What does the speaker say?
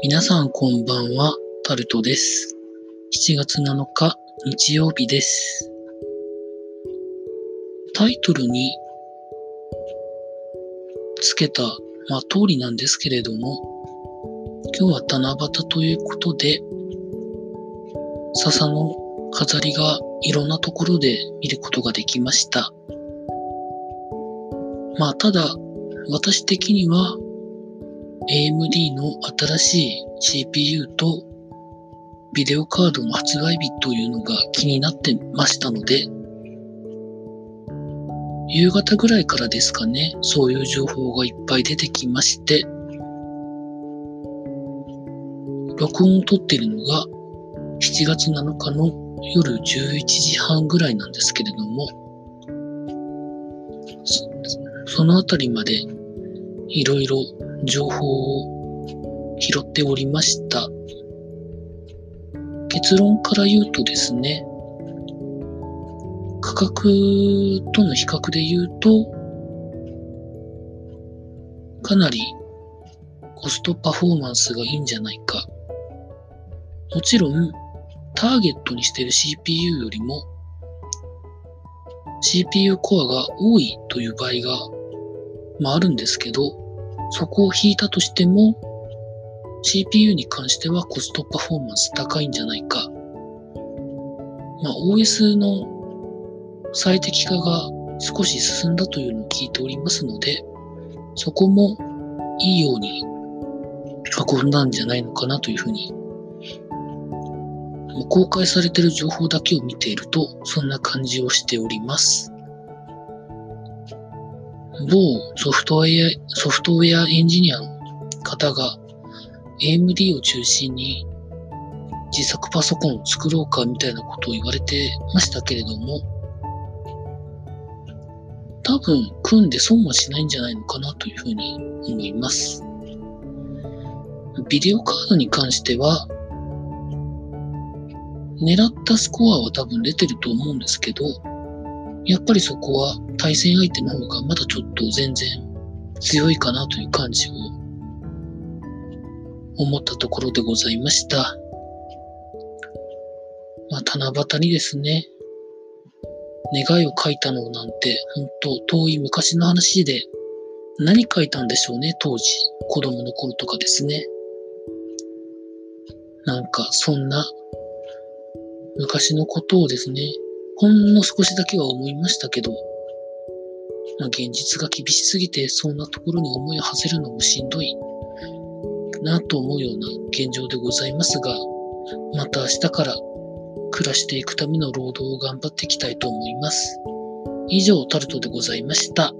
皆さんこんばんは、タルトです。7月7日、日曜日です。タイトルにつけた、まあ通りなんですけれども、今日は七夕ということで、笹の飾りがいろんなところで見ることができました。まあただ、私的には AMD の新しい CPU とビデオカードの発売日というのが気になってましたので、夕方ぐらいからですかね、そういう情報がいっぱい出てきまして、録音を撮っているのが7月7日の夜11時半ぐらいなんですけれども、そそのあたりまでいろいろ情報を拾っておりました。結論から言うとですね、価格との比較で言うと、かなりコストパフォーマンスがいいんじゃないか。もちろん、ターゲットにしている CPU よりも、CPU コアが多いという場合が、まああるんですけど、そこを引いたとしても、CPU に関してはコストパフォーマンス高いんじゃないか。まあ OS の最適化が少し進んだというのを聞いておりますので、そこもいいように運んだんじゃないのかなというふうに、公開されている情報だけを見ていると、そんな感じをしております。某ソフトウェア、ソフトウェアエンジニアの方が AMD を中心に自作パソコンを作ろうかみたいなことを言われてましたけれども、多分組んで損はしないんじゃないのかなというふうに思います。ビデオカードに関しては、狙ったスコアは多分出てると思うんですけど、やっぱりそこは対戦相手の方がまだちょっと全然強いかなという感じを思ったところでございました。まあ、七夕にですね、願いを書いたのなんて、本当遠い昔の話で、何書いたんでしょうね、当時。子供の頃とかですね。なんか、そんな、昔のことをですね、ほんの少しだけは思いましたけど、まあ、現実が厳しすぎて、そんなところに思いを馳せるのもしんどいなと思うような現状でございますが、また明日から暮らしていくための労働を頑張っていきたいと思います。以上、タルトでございました。